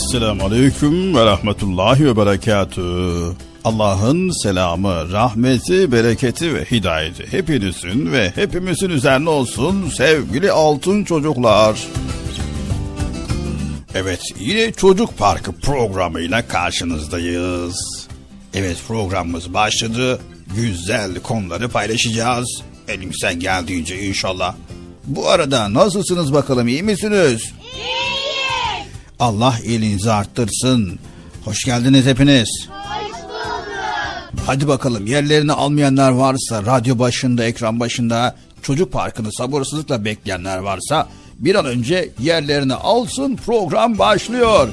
Esselamu Aleyküm ve Rahmetullahi ve Berekatü. Allah'ın selamı, rahmeti, bereketi ve hidayeti hepinizin ve hepimizin üzerine olsun sevgili altın çocuklar. Evet yine Çocuk Parkı programıyla karşınızdayız. Evet programımız başladı. Güzel konuları paylaşacağız. Elimizden geldiğince inşallah. Bu arada nasılsınız bakalım iyi misiniz? Allah iyiliğinizi arttırsın. Hoş geldiniz hepiniz. Hoş. Hadi bakalım yerlerini almayanlar varsa radyo başında ekran başında çocuk parkını sabırsızlıkla bekleyenler varsa bir an önce yerlerini alsın program başlıyor.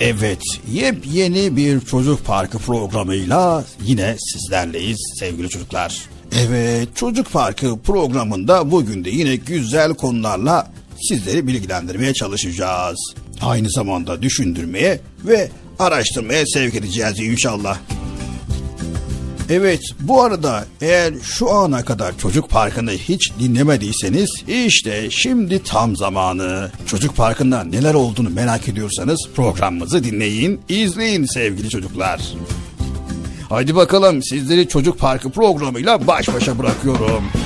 Evet, yepyeni bir çocuk parkı programıyla yine sizlerleyiz sevgili çocuklar. Evet, Çocuk Parkı programında bugün de yine güzel konularla sizleri bilgilendirmeye çalışacağız. Aynı zamanda düşündürmeye ve araştırmaya sevk edeceğiz inşallah. Evet bu arada eğer şu ana kadar Çocuk Parkı'nı hiç dinlemediyseniz işte şimdi tam zamanı. Çocuk Parkı'nda neler olduğunu merak ediyorsanız programımızı dinleyin, izleyin sevgili çocuklar. Haydi bakalım sizleri Çocuk Parkı programıyla baş başa bırakıyorum.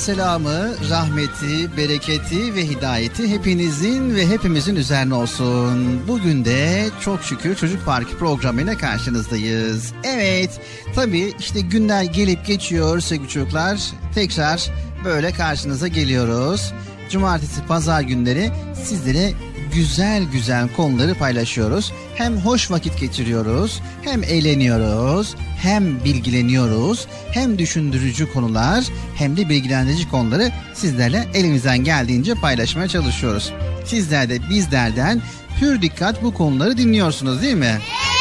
Selamı, rahmeti, bereketi ve hidayeti hepinizin ve hepimizin üzerine olsun. Bugün de çok şükür Çocuk Parkı programıyla karşınızdayız. Evet, tabii işte günler gelip geçiyor sevgili çocuklar. Tekrar böyle karşınıza geliyoruz. Cumartesi, pazar günleri sizlere güzel güzel konuları paylaşıyoruz. Hem hoş vakit geçiriyoruz, hem eğleniyoruz, hem bilgileniyoruz, hem düşündürücü konular, hem de bilgilendirici konuları sizlerle elimizden geldiğince paylaşmaya çalışıyoruz. Sizler de bizlerden pür dikkat bu konuları dinliyorsunuz değil mi? Evet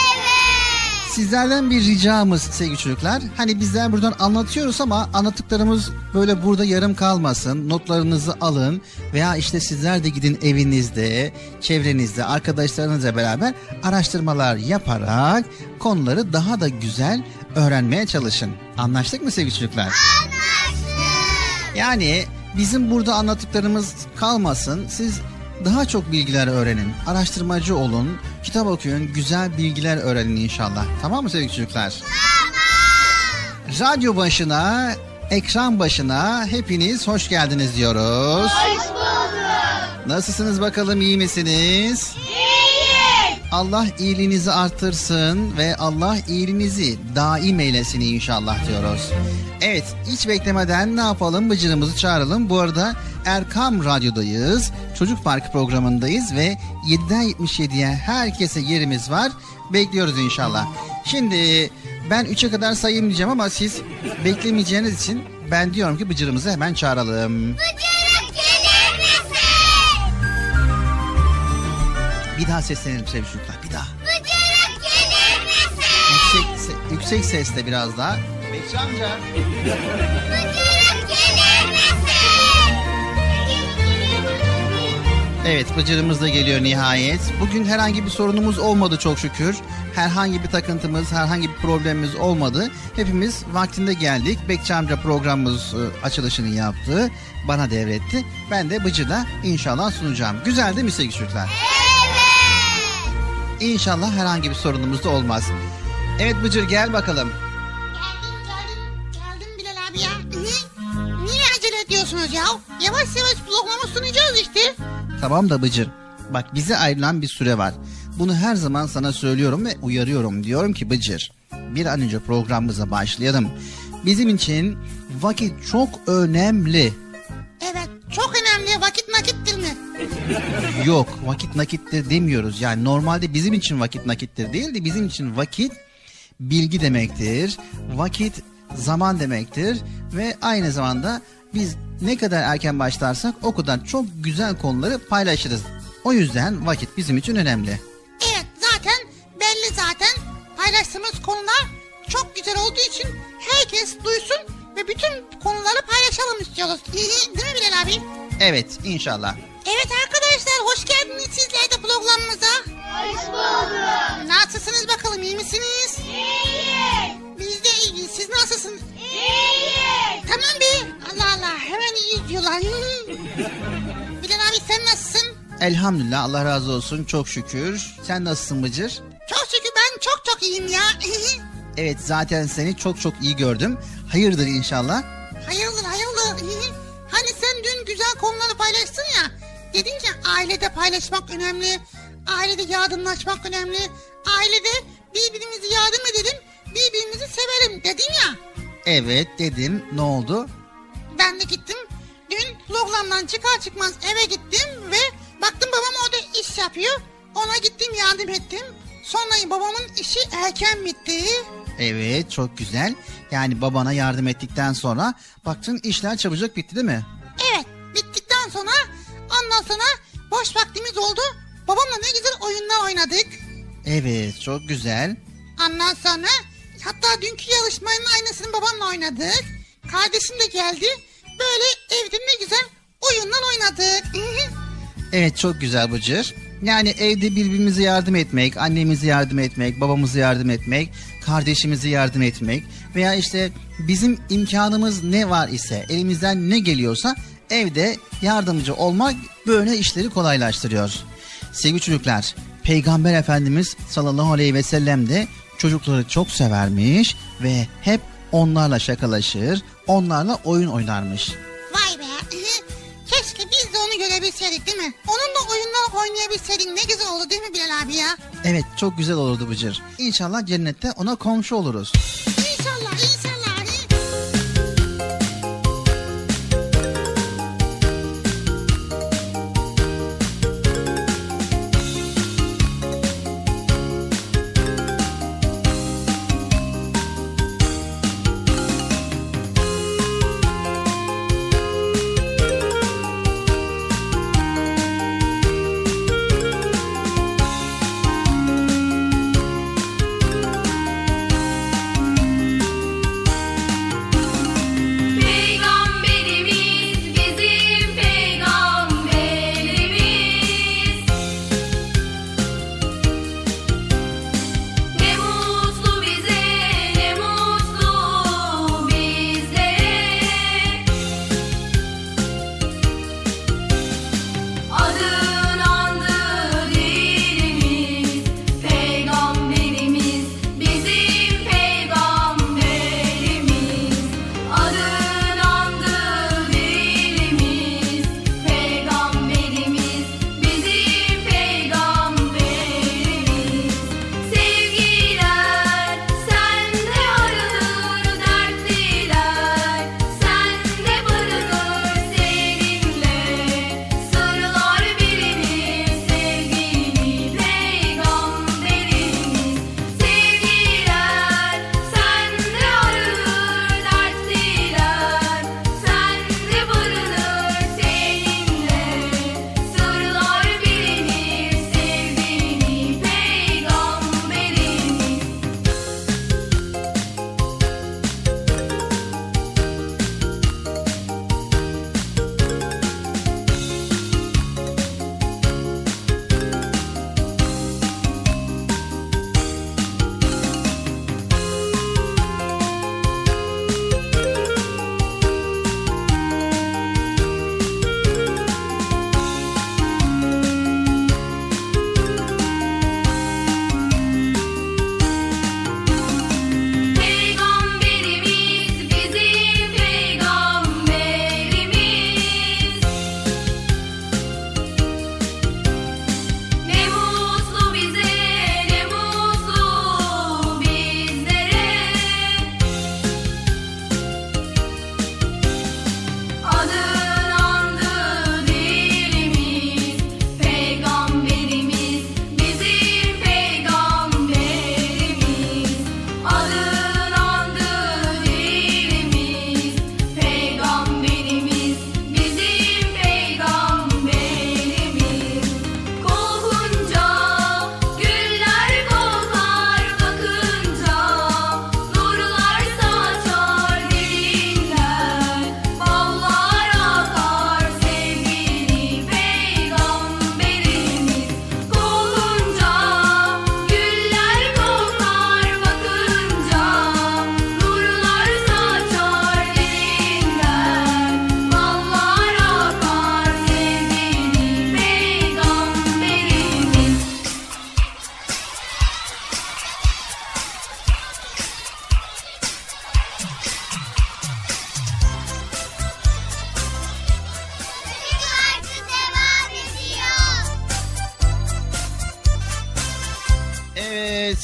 sizlerden bir ricamız sevgili çocuklar. Hani bizler buradan anlatıyoruz ama anlattıklarımız böyle burada yarım kalmasın. Notlarınızı alın veya işte sizler de gidin evinizde, çevrenizde, arkadaşlarınızla beraber araştırmalar yaparak konuları daha da güzel öğrenmeye çalışın. Anlaştık mı sevgili çocuklar? Anlaştık. Yani bizim burada anlattıklarımız kalmasın. Siz daha çok bilgiler öğrenin. Araştırmacı olun. Kitap okuyun. Güzel bilgiler öğrenin inşallah. Tamam mı sevgili çocuklar? Tamam. Radyo başına, ekran başına hepiniz hoş geldiniz diyoruz. Hoş bulduk. Nasılsınız bakalım iyi misiniz? İyiyiz. Allah iyiliğinizi artırsın ve Allah iyiliğinizi daim eylesin inşallah diyoruz. Evet hiç beklemeden ne yapalım bıcırımızı çağıralım. Bu arada Erkam Radyo'dayız. Çocuk Parkı programındayız ve 7'den 77'ye herkese yerimiz var. Bekliyoruz inşallah. Şimdi ben 3'e kadar sayayım diyeceğim ama siz beklemeyeceğiniz için ben diyorum ki bıcırımızı hemen çağıralım. Bıcırık Bir daha seslenelim sevgili çocuklar bir daha. Bıcırık gelir misin? Yüksek, se- yüksek sesle biraz daha. Bekçi amca. Bıcırık gelir misin? Evet Bıcır'ımız da geliyor nihayet. Bugün herhangi bir sorunumuz olmadı çok şükür. Herhangi bir takıntımız, herhangi bir problemimiz olmadı. Hepimiz vaktinde geldik. Bekçi amca programımız e, açılışını yaptı. Bana devretti. Ben de Bıcır'la inşallah sunacağım. Güzel değil mi sevgili çocuklar? İnşallah herhangi bir sorunumuz da olmaz. Evet Bıcır gel bakalım. Geldim geldim. Geldim Bilal abi ya. Niye, niye acele ediyorsunuz ya? Yavaş yavaş programı sunacağız işte. Tamam da Bıcır. Bak bize ayrılan bir süre var. Bunu her zaman sana söylüyorum ve uyarıyorum. Diyorum ki Bıcır bir an önce programımıza başlayalım. Bizim için vakit çok önemli. Evet çok önemli vakit nakittir mi? Yok vakit nakittir demiyoruz. Yani normalde bizim için vakit nakittir değil de bizim için vakit bilgi demektir. Vakit zaman demektir ve aynı zamanda biz ne kadar erken başlarsak o kadar çok güzel konuları paylaşırız. O yüzden vakit bizim için önemli. Evet zaten belli zaten. Paylaştığımız konular çok güzel olduğu için herkes duysun ve bütün konuları paylaşalım istiyoruz. Değil mi Bilal abi? Evet inşallah. Evet arkadaşlar hoş geldiniz sizler de programımıza. Hoş bulduk. Nasılsınız bakalım iyi misiniz? İyi. Biz de iyiyiz. Siz nasılsınız? İyi. Tamam be. Allah Allah hemen iyiyiz diyorlar. Bilal abi sen nasılsın? Elhamdülillah Allah razı olsun çok şükür. Sen nasılsın Bıcır? Çok şükür ben çok çok iyiyim ya. Evet zaten seni çok çok iyi gördüm. Hayırdır inşallah. hayırdır hayırdır. hani sen dün güzel konuları paylaştın ya. Dedin ki ailede paylaşmak önemli. Ailede yardımlaşmak önemli. Ailede birbirimizi yardım edelim. Birbirimizi sevelim dedin ya. Evet dedim ne oldu? Ben de gittim. Dün programdan çıkar çıkmaz eve gittim ve baktım babam orada iş yapıyor. Ona gittim yardım ettim. Sonra babamın işi erken bitti. Evet çok güzel. Yani babana yardım ettikten sonra baktın işler çabucak bitti değil mi? Evet bittikten sonra ondan sonra boş vaktimiz oldu. Babamla ne güzel oyunlar oynadık. Evet çok güzel. Ondan sonra hatta dünkü yarışmanın aynısını babamla oynadık. Kardeşim de geldi. Böyle evde ne güzel oyunlar oynadık. Evet çok güzel Bıcır. Yani evde birbirimize yardım etmek, annemize yardım etmek, babamıza yardım etmek, kardeşimize yardım etmek veya işte bizim imkanımız ne var ise, elimizden ne geliyorsa evde yardımcı olmak böyle işleri kolaylaştırıyor. Sevgili çocuklar, Peygamber Efendimiz sallallahu aleyhi ve sellem de çocukları çok severmiş ve hep onlarla şakalaşır, onlarla oyun oynarmış. Vay be. Görebilseydik değil mi? Onunla oyunlar oynayabilseydik ne güzel oldu değil mi Bilal abi ya? Evet çok güzel olurdu Bıcır. İnşallah cennette ona komşu oluruz.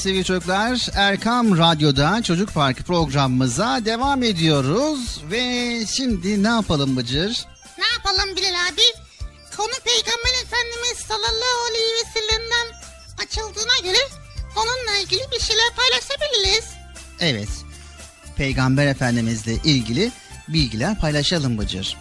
Sevgili çocuklar Erkam Radyo'da Çocuk Parkı programımıza devam ediyoruz. Ve şimdi ne yapalım Bıcır? Ne yapalım Bilal abi? Konu Peygamber Efendimiz sallallahu aleyhi ve sellem'den açıldığına göre onunla ilgili bir şeyler paylaşabiliriz. Evet, Peygamber Efendimizle ilgili bilgiler paylaşalım Bıcır.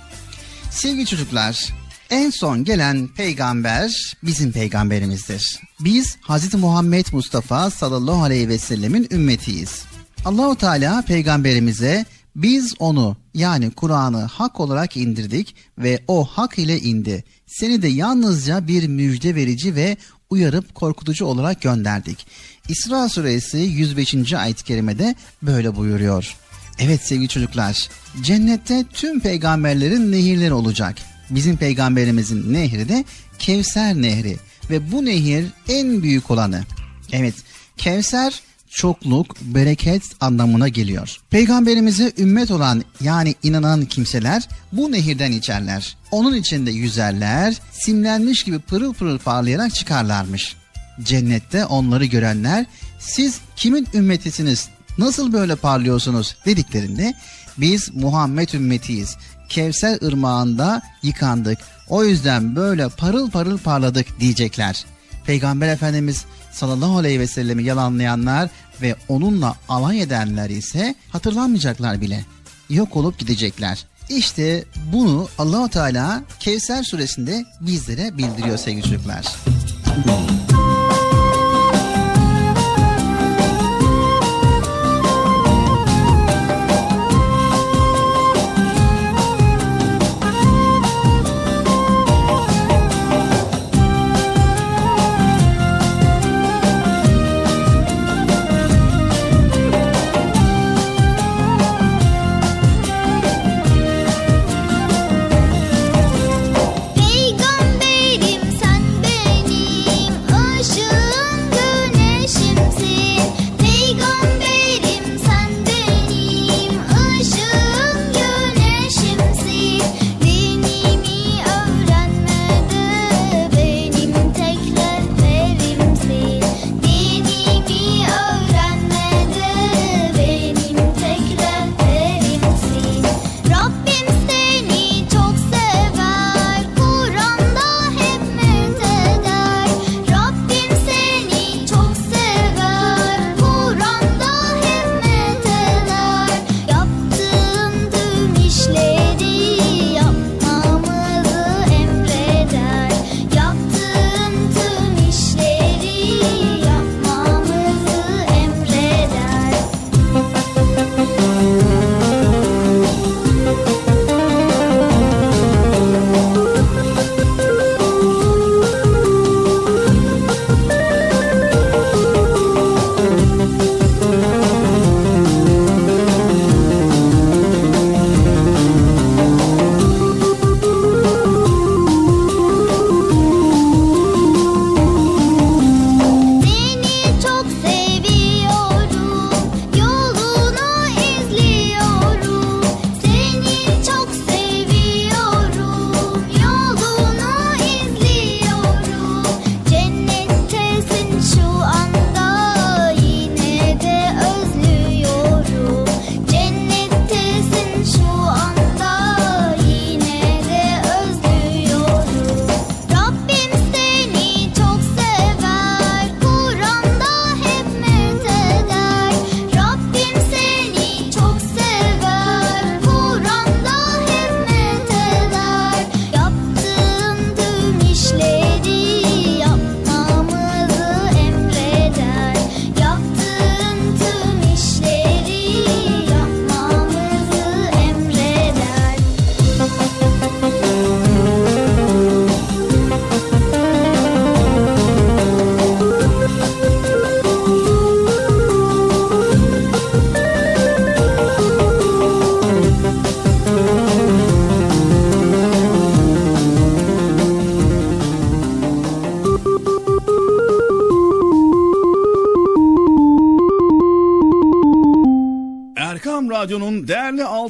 Sevgili çocuklar, en son gelen peygamber bizim peygamberimizdir. Biz Hz. Muhammed Mustafa sallallahu aleyhi ve sellemin ümmetiyiz. Allahu Teala peygamberimize biz onu yani Kur'an'ı hak olarak indirdik ve o hak ile indi. Seni de yalnızca bir müjde verici ve uyarıp korkutucu olarak gönderdik. İsra suresi 105. ayet-i kerimede böyle buyuruyor. Evet sevgili çocuklar, cennette tüm peygamberlerin nehirleri olacak. Bizim peygamberimizin nehri de Kevser Nehri ve bu nehir en büyük olanı. Evet, Kevser çokluk, bereket anlamına geliyor. Peygamberimize ümmet olan yani inanan kimseler bu nehirden içerler. Onun içinde yüzerler, simlenmiş gibi pırıl pırıl parlayarak çıkarlarmış. Cennette onları görenler siz kimin ümmetisiniz nasıl böyle parlıyorsunuz dediklerinde biz Muhammed ümmetiyiz. Kevser ırmağında yıkandık. O yüzden böyle parıl parıl parladık diyecekler. Peygamber Efendimiz sallallahu aleyhi ve sellemi yalanlayanlar ve onunla alay edenler ise hatırlanmayacaklar bile. Yok olup gidecekler. İşte bunu Allahu Teala Kevser suresinde bizlere bildiriyor sevgili çocuklar.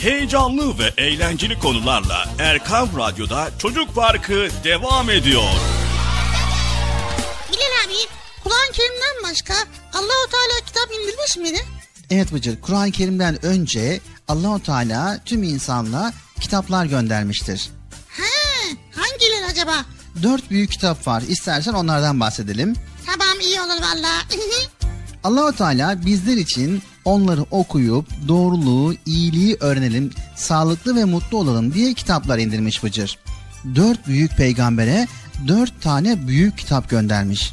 Heyecanlı ve eğlenceli konularla Erkam Radyo'da Çocuk Parkı devam ediyor. Bilal abi Kur'an-ı Kerim'den başka Allahu Teala kitap indirmiş miydi? Evet Bıcır, Kur'an-ı Kerim'den önce Allahu Teala tüm insanlığa kitaplar göndermiştir. He, hangileri acaba? Dört büyük kitap var. İstersen onlardan bahsedelim. Tamam iyi olur valla. Allahu Teala bizler için onları okuyup doğruluğu, iyiliği öğrenelim, sağlıklı ve mutlu olalım diye kitaplar indirmiş Bıcır. Dört büyük peygambere dört tane büyük kitap göndermiş.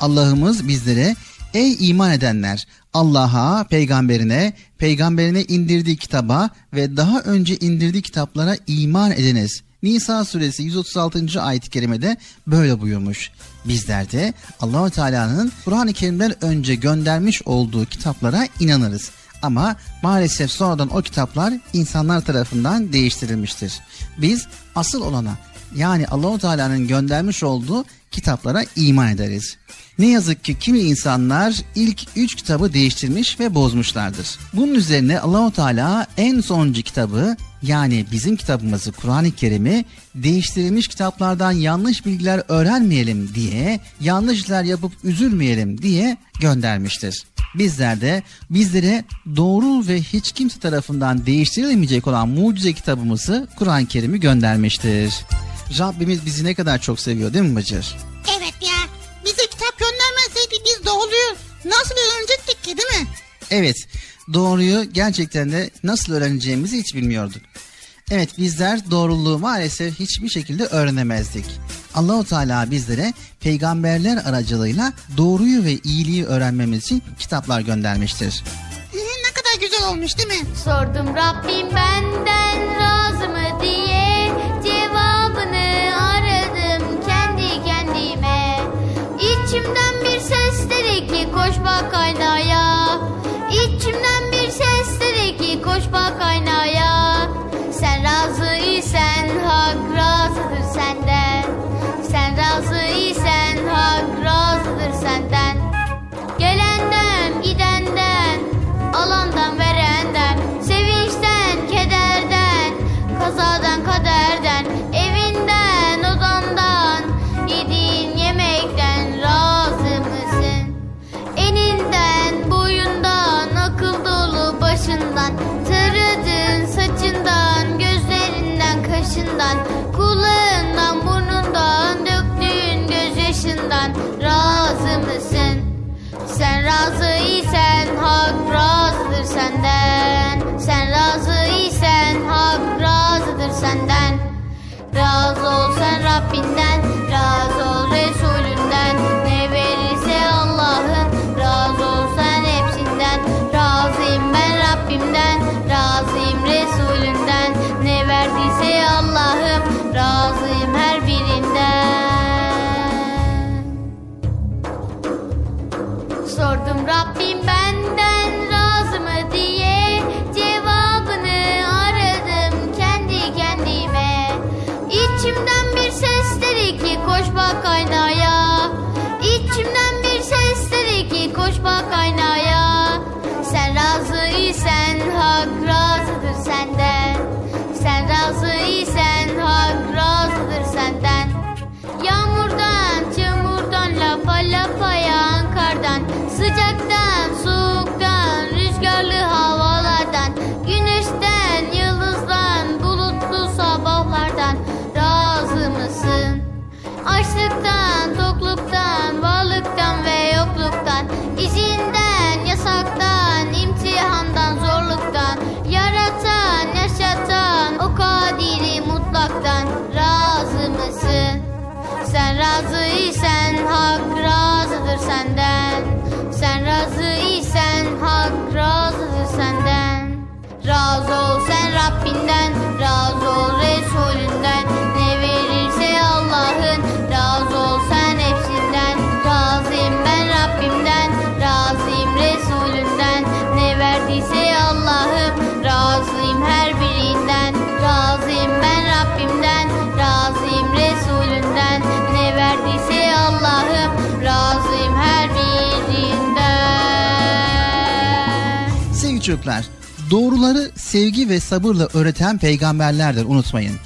Allah'ımız bizlere ey iman edenler Allah'a, peygamberine, peygamberine indirdiği kitaba ve daha önce indirdiği kitaplara iman ediniz. Nisa suresi 136. ayet-i kerimede böyle buyurmuş. Bizler de Allahu Teala'nın Kur'an-ı Kerim'den önce göndermiş olduğu kitaplara inanırız. Ama maalesef sonradan o kitaplar insanlar tarafından değiştirilmiştir. Biz asıl olana yani Allahu Teala'nın göndermiş olduğu kitaplara iman ederiz. Ne yazık ki kimi insanlar ilk üç kitabı değiştirmiş ve bozmuşlardır. Bunun üzerine Allahu Teala en sonuncu kitabı yani bizim kitabımızı Kur'an-ı Kerim'i değiştirilmiş kitaplardan yanlış bilgiler öğrenmeyelim diye, yanlışlar yapıp üzülmeyelim diye göndermiştir. Bizler de bizlere doğru ve hiç kimse tarafından değiştirilemeyecek olan mucize kitabımızı Kur'an-ı Kerim'i göndermiştir. Rabbimiz bizi ne kadar çok seviyor değil mi Bıcır? evet ya bize kitap göndermeseydi biz doğruyu nasıl öğrenecektik ki değil mi? Evet, doğruyu gerçekten de nasıl öğreneceğimizi hiç bilmiyorduk. Evet, bizler doğruluğu maalesef hiçbir şekilde öğrenemezdik. Allahu Teala bizlere peygamberler aracılığıyla doğruyu ve iyiliği öğrenmemiz için kitaplar göndermiştir. Ee, ne kadar güzel olmuş değil mi? Sordum Rabbim benden razı mı koş bak aynaya İçimden bir ses dedi ki koş bak aynaya razı isen hak razıdır senden. Sen razı isen hak razıdır senden. Razı ol sen Rabbinden Razı ol çocuklar, doğruları sevgi ve sabırla öğreten peygamberlerdir unutmayın.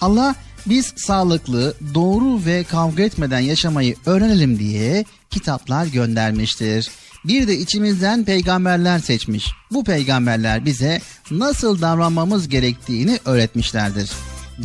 Allah biz sağlıklı, doğru ve kavga etmeden yaşamayı öğrenelim diye kitaplar göndermiştir. Bir de içimizden peygamberler seçmiş. Bu peygamberler bize nasıl davranmamız gerektiğini öğretmişlerdir.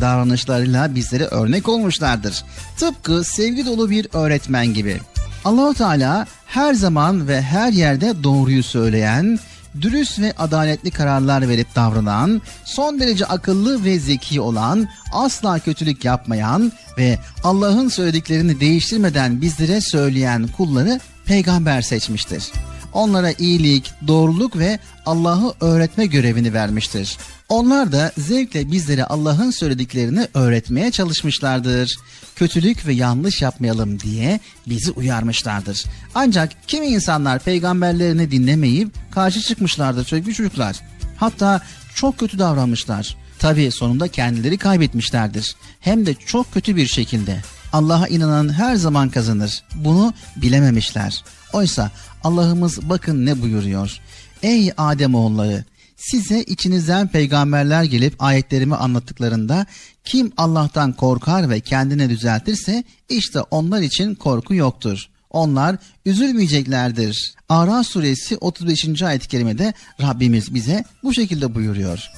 Davranışlarıyla bizlere örnek olmuşlardır. Tıpkı sevgi dolu bir öğretmen gibi. Allahu Teala her zaman ve her yerde doğruyu söyleyen, dürüst ve adaletli kararlar verip davranan, son derece akıllı ve zeki olan, asla kötülük yapmayan ve Allah'ın söylediklerini değiştirmeden bizlere söyleyen kulları peygamber seçmiştir. Onlara iyilik, doğruluk ve Allah'ı öğretme görevini vermiştir. Onlar da zevkle bizlere Allah'ın söylediklerini öğretmeye çalışmışlardır. Kötülük ve yanlış yapmayalım diye bizi uyarmışlardır. Ancak kimi insanlar peygamberlerini dinlemeyip karşı çıkmışlardır sevgili çocuklar. Hatta çok kötü davranmışlar. Tabi sonunda kendileri kaybetmişlerdir. Hem de çok kötü bir şekilde. Allah'a inanan her zaman kazanır. Bunu bilememişler. Oysa Allah'ımız bakın ne buyuruyor. Ey Adem oğulları size içinizden peygamberler gelip ayetlerimi anlattıklarında kim Allah'tan korkar ve kendini düzeltirse işte onlar için korku yoktur. Onlar üzülmeyeceklerdir. Ara suresi 35. ayet-i kerimede Rabbimiz bize bu şekilde buyuruyor.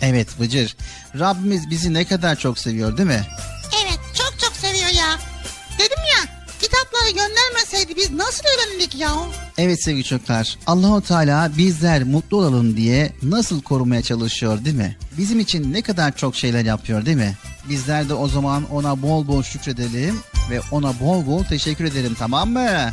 Evet Bıcır, Rabbimiz bizi ne kadar çok seviyor değil mi? Evet çok çok seviyor ya. Dedim ya kitapları göndermeseydi biz nasıl öğrendik ya? Evet sevgili çocuklar. Allahu Teala bizler mutlu olalım diye nasıl korumaya çalışıyor değil mi? Bizim için ne kadar çok şeyler yapıyor değil mi? Bizler de o zaman ona bol bol şükredelim ve ona bol bol teşekkür edelim tamam mı?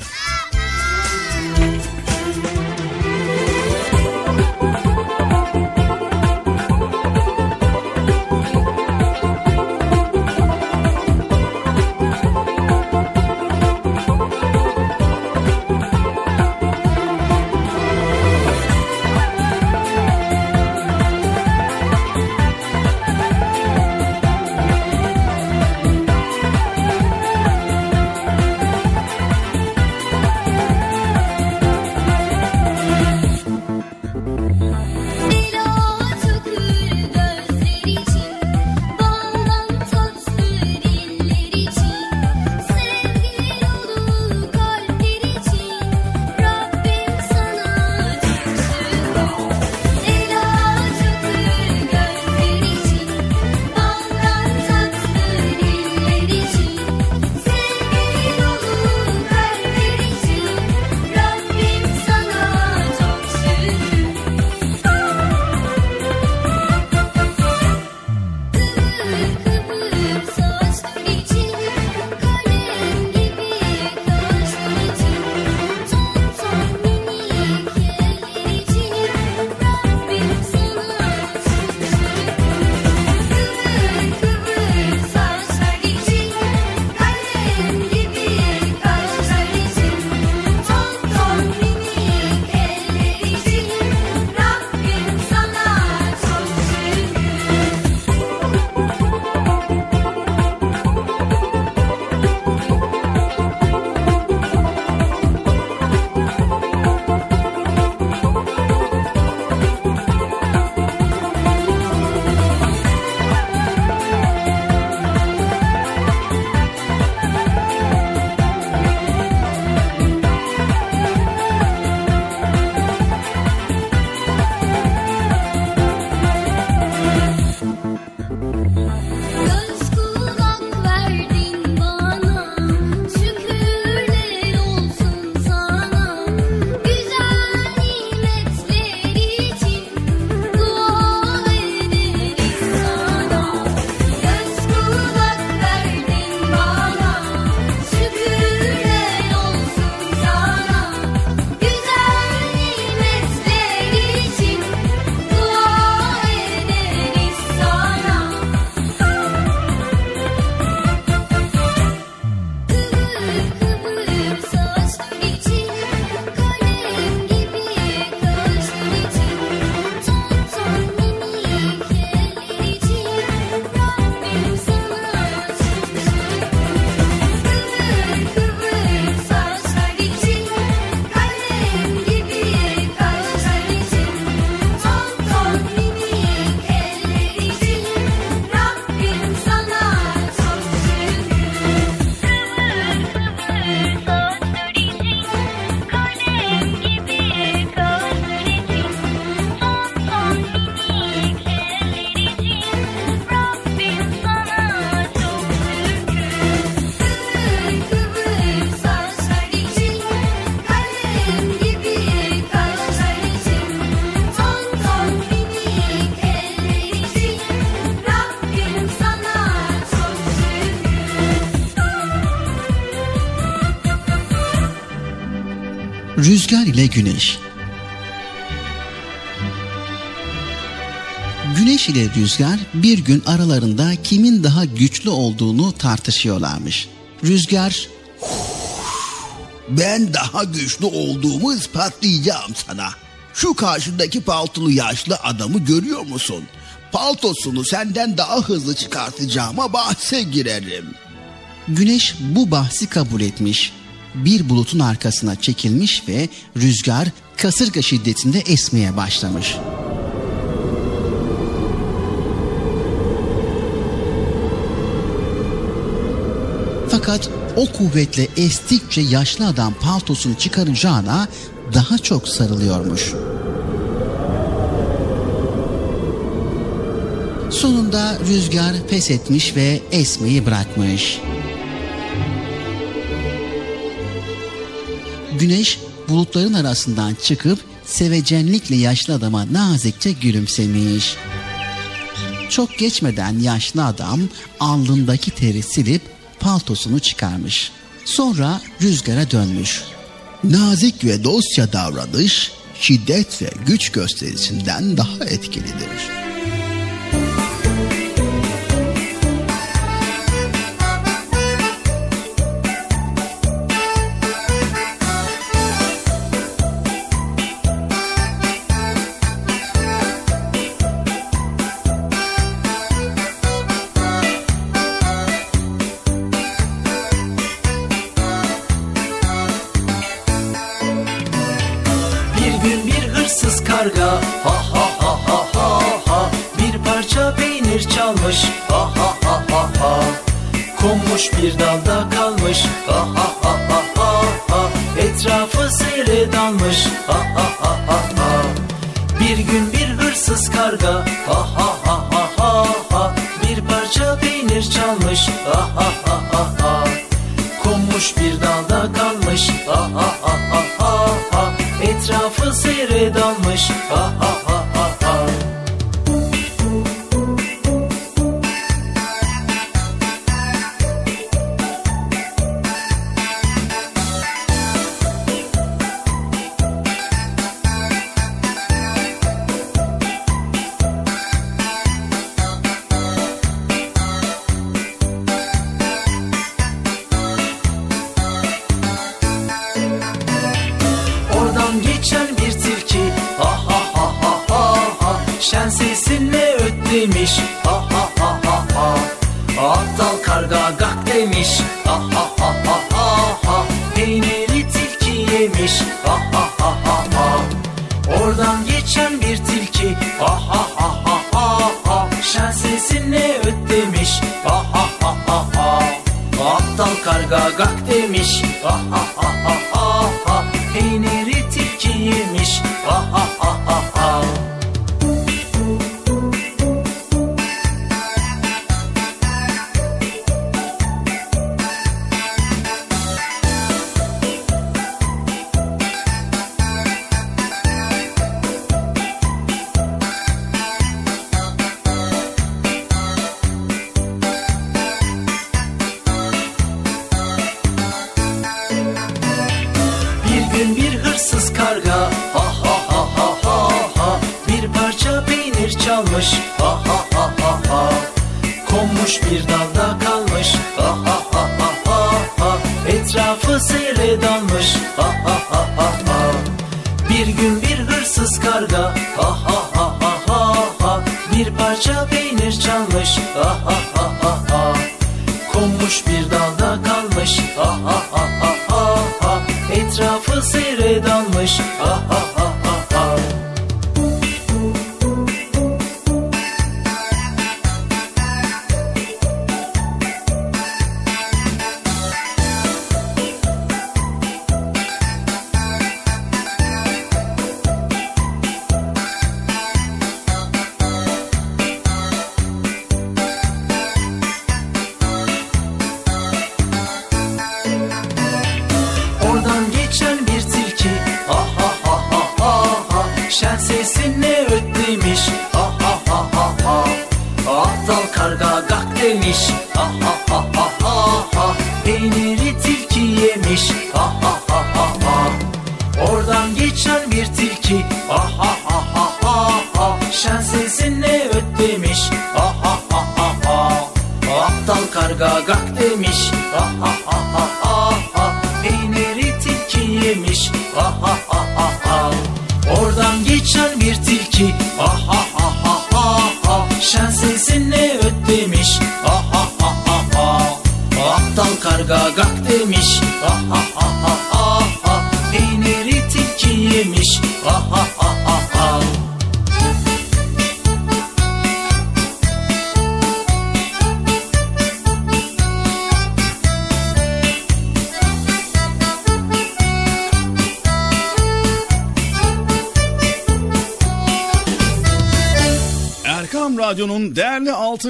İle Güneş Güneş ile Rüzgar bir gün aralarında kimin daha güçlü olduğunu tartışıyorlarmış. Rüzgar ben daha güçlü olduğumu ispatlayacağım sana. Şu karşındaki paltolu yaşlı adamı görüyor musun? Paltosunu senden daha hızlı çıkartacağıma bahse girerim. Güneş bu bahsi kabul etmiş. Bir bulutun arkasına çekilmiş ve rüzgar kasırga şiddetinde esmeye başlamış. Fakat o kuvvetle estikçe yaşlı adam paltosunu çıkaracağına daha çok sarılıyormuş. Sonunda rüzgar pes etmiş ve esmeyi bırakmış. Güneş bulutların arasından çıkıp sevecenlikle yaşlı adama nazikçe gülümsemiş. Çok geçmeden yaşlı adam alnındaki teri silip paltosunu çıkarmış. Sonra rüzgara dönmüş. Nazik ve dostça davranış şiddet ve güç gösterisinden daha etkilidir.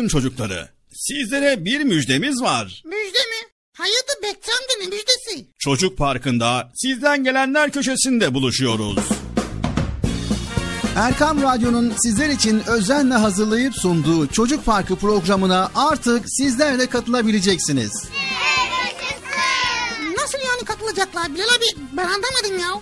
Çocukları. Sizlere bir müjdemiz var. Müjde mi? Amca ne müjdesi? Çocuk Parkı'nda sizden gelenler köşesinde buluşuyoruz. Erkam Radyo'nun sizler için özenle hazırlayıp sunduğu Çocuk Parkı programına artık sizler de katılabileceksiniz. Nasıl yani katılacaklar Bilal abi? Ben anlamadım ya.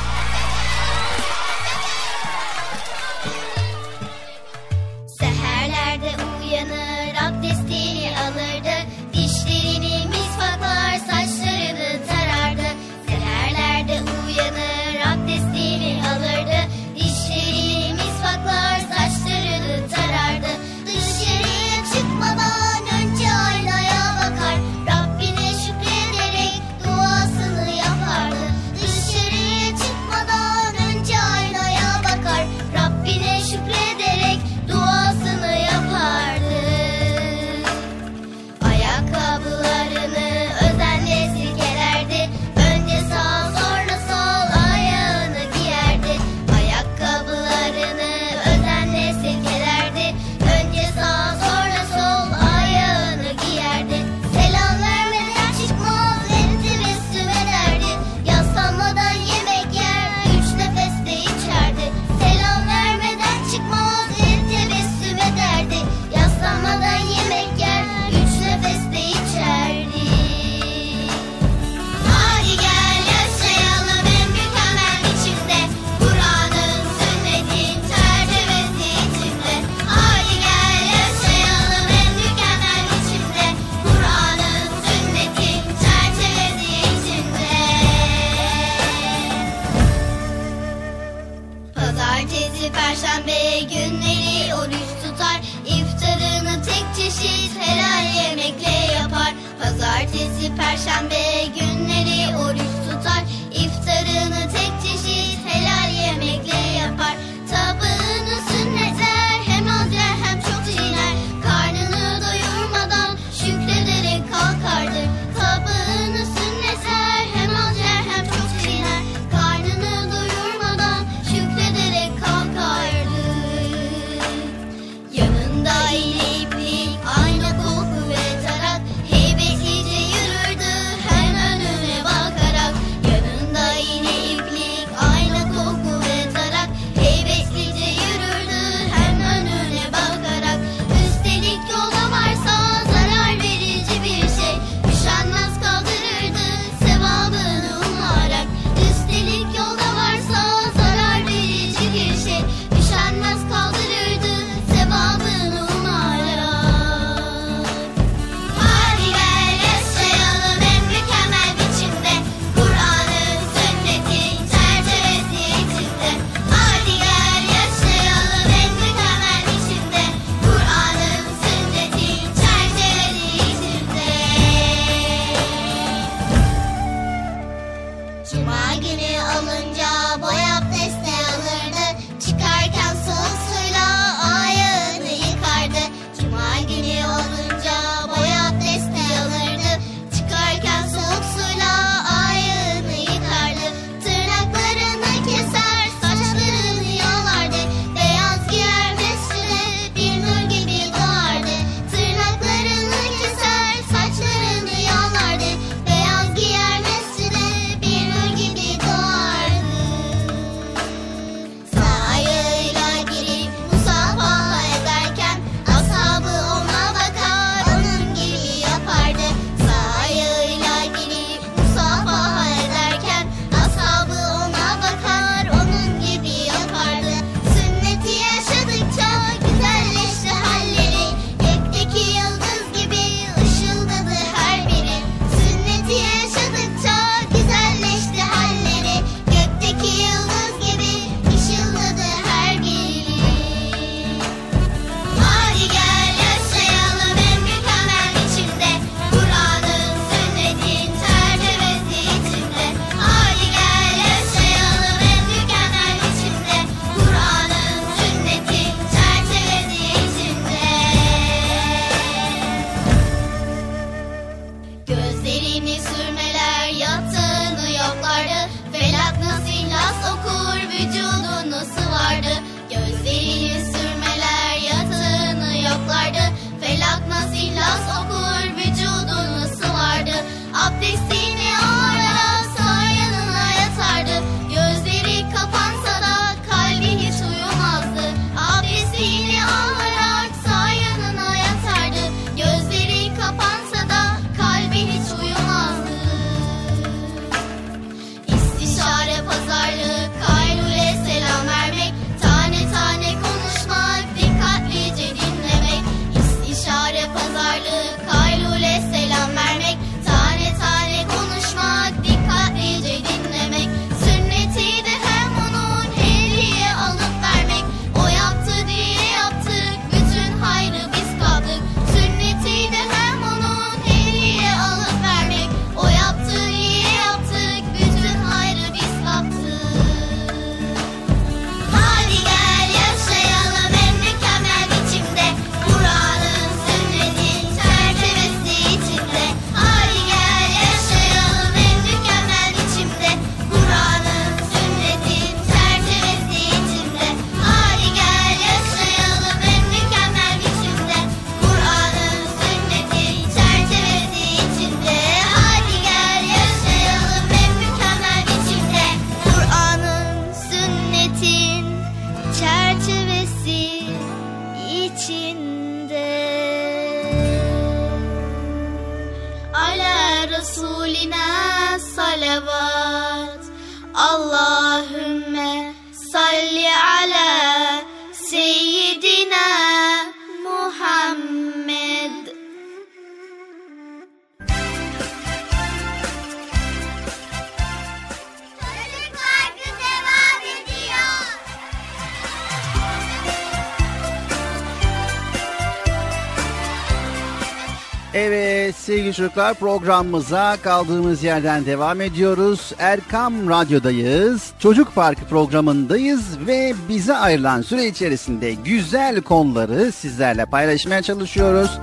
Evet sevgili çocuklar programımıza kaldığımız yerden devam ediyoruz. Erkam Radyo'dayız. Çocuk Parkı programındayız ve bize ayrılan süre içerisinde güzel konuları sizlerle paylaşmaya çalışıyoruz.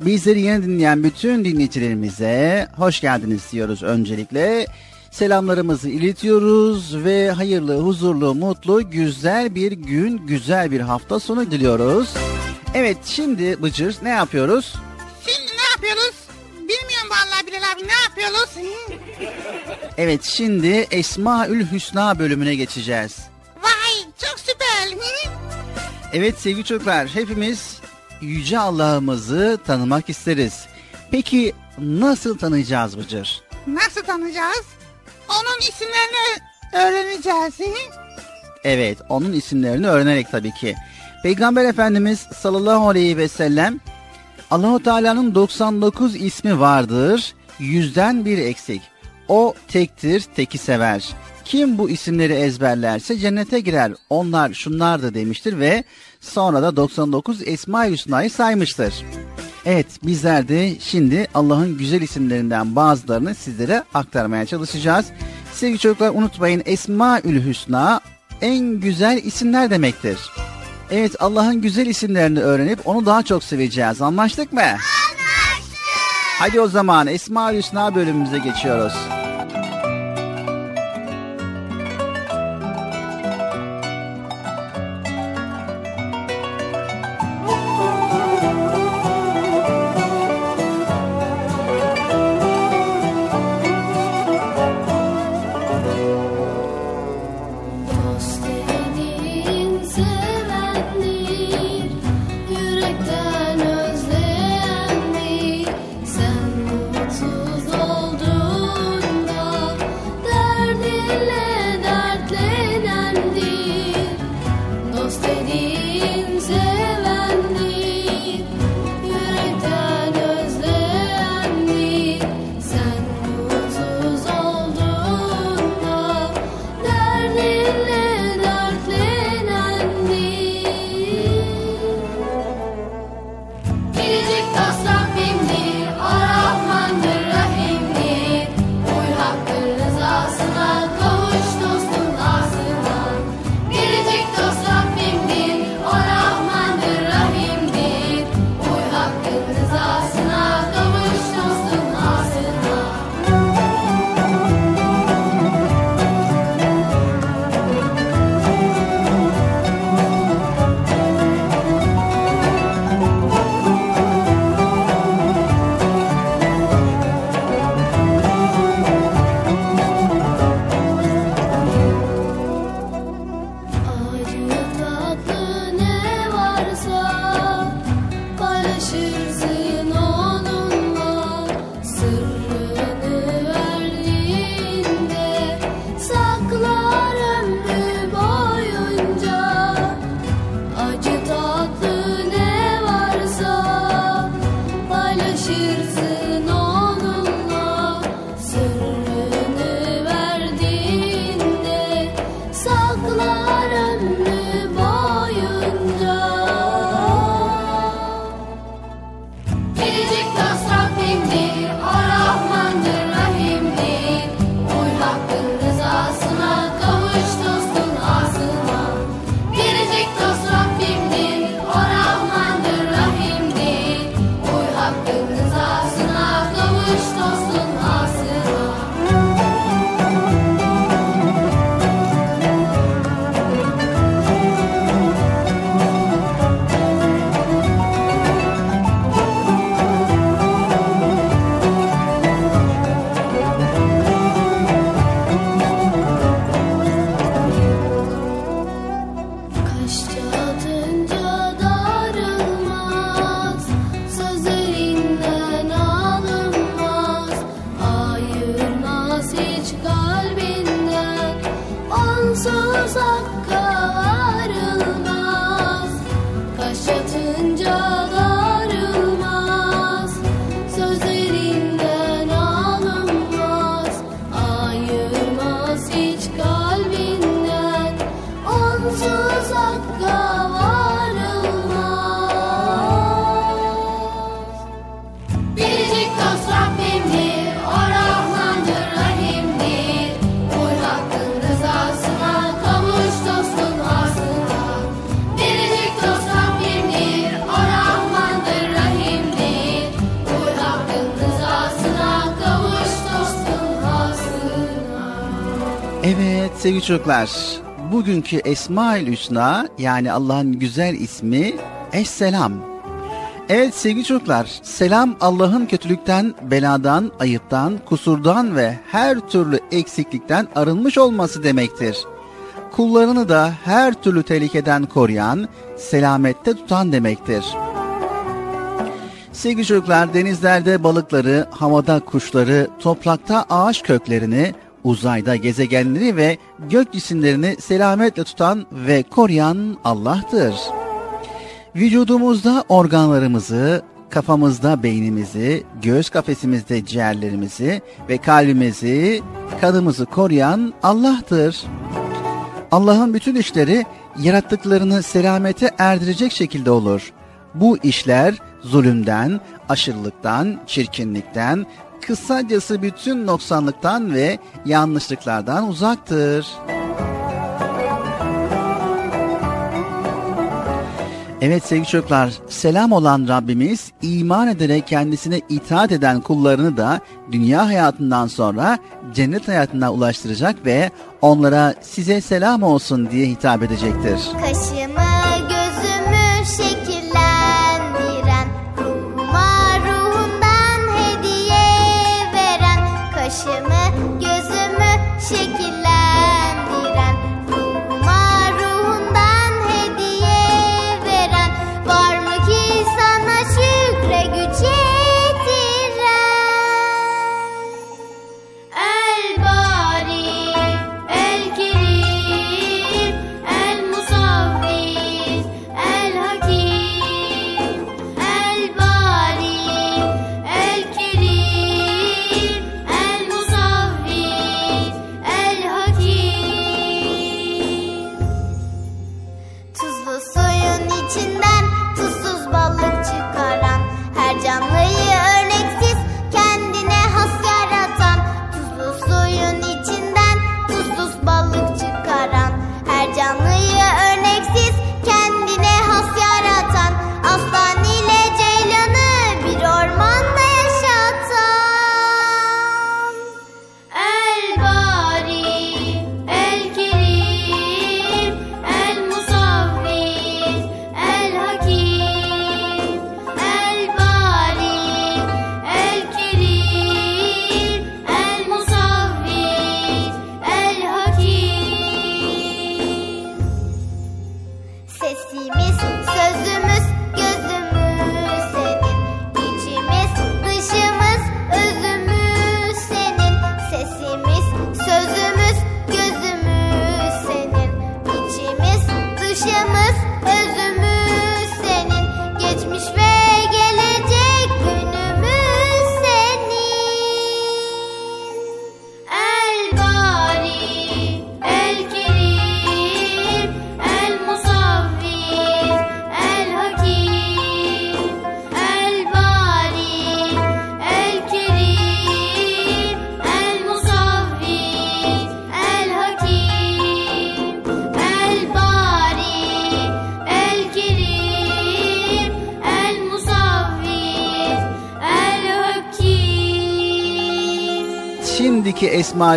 Bizleri yeni dinleyen bütün dinleyicilerimize hoş geldiniz diyoruz öncelikle. Selamlarımızı iletiyoruz ve hayırlı, huzurlu, mutlu, güzel bir gün, güzel bir hafta sonu diliyoruz. Evet şimdi Bıcır ne yapıyoruz? Abi ne yapıyoruz? Evet şimdi Esmaül Hüsna bölümüne geçeceğiz. Vay çok süper. Evet sevgili çocuklar hepimiz Yüce Allah'ımızı tanımak isteriz. Peki nasıl tanıyacağız Bıcır? Nasıl tanıyacağız? Onun isimlerini öğreneceğiz. Evet onun isimlerini öğrenerek tabii ki. Peygamber Efendimiz sallallahu aleyhi ve sellem Allahu Teala'nın 99 ismi vardır. Yüzden bir eksik. O tektir, teki sever. Kim bu isimleri ezberlerse cennete girer. Onlar şunlardı demiştir ve sonra da 99 Esma-i Hüsna'yı saymıştır. Evet bizler de şimdi Allah'ın güzel isimlerinden bazılarını sizlere aktarmaya çalışacağız. Sevgili çocuklar unutmayın Esma-ül Hüsna en güzel isimler demektir. Evet Allah'ın güzel isimlerini öğrenip onu daha çok seveceğiz. Anlaştık mı? Hadi o zaman Esma-ül Hüsna bölümümüze geçiyoruz. Sevgili çocuklar, bugünkü Esma-ül Hüsna yani Allah'ın güzel ismi Esselam. Evet sevgili çocuklar, selam Allah'ın kötülükten, beladan, ayıptan, kusurdan ve her türlü eksiklikten arınmış olması demektir. Kullarını da her türlü tehlikeden koruyan, selamette tutan demektir. Sevgili çocuklar, denizlerde balıkları, havada kuşları, toprakta ağaç köklerini, uzayda gezegenleri ve gök cisimlerini selametle tutan ve koruyan Allah'tır. Vücudumuzda organlarımızı, kafamızda beynimizi, göğüs kafesimizde ciğerlerimizi ve kalbimizi, kanımızı koruyan Allah'tır. Allah'ın bütün işleri yarattıklarını selamete erdirecek şekilde olur. Bu işler zulümden, aşırılıktan, çirkinlikten, kısacası bütün noksanlıktan ve yanlışlıklardan uzaktır. Evet sevgili çocuklar, selam olan Rabbimiz iman ederek kendisine itaat eden kullarını da dünya hayatından sonra cennet hayatına ulaştıracak ve onlara size selam olsun diye hitap edecektir. Kaşımı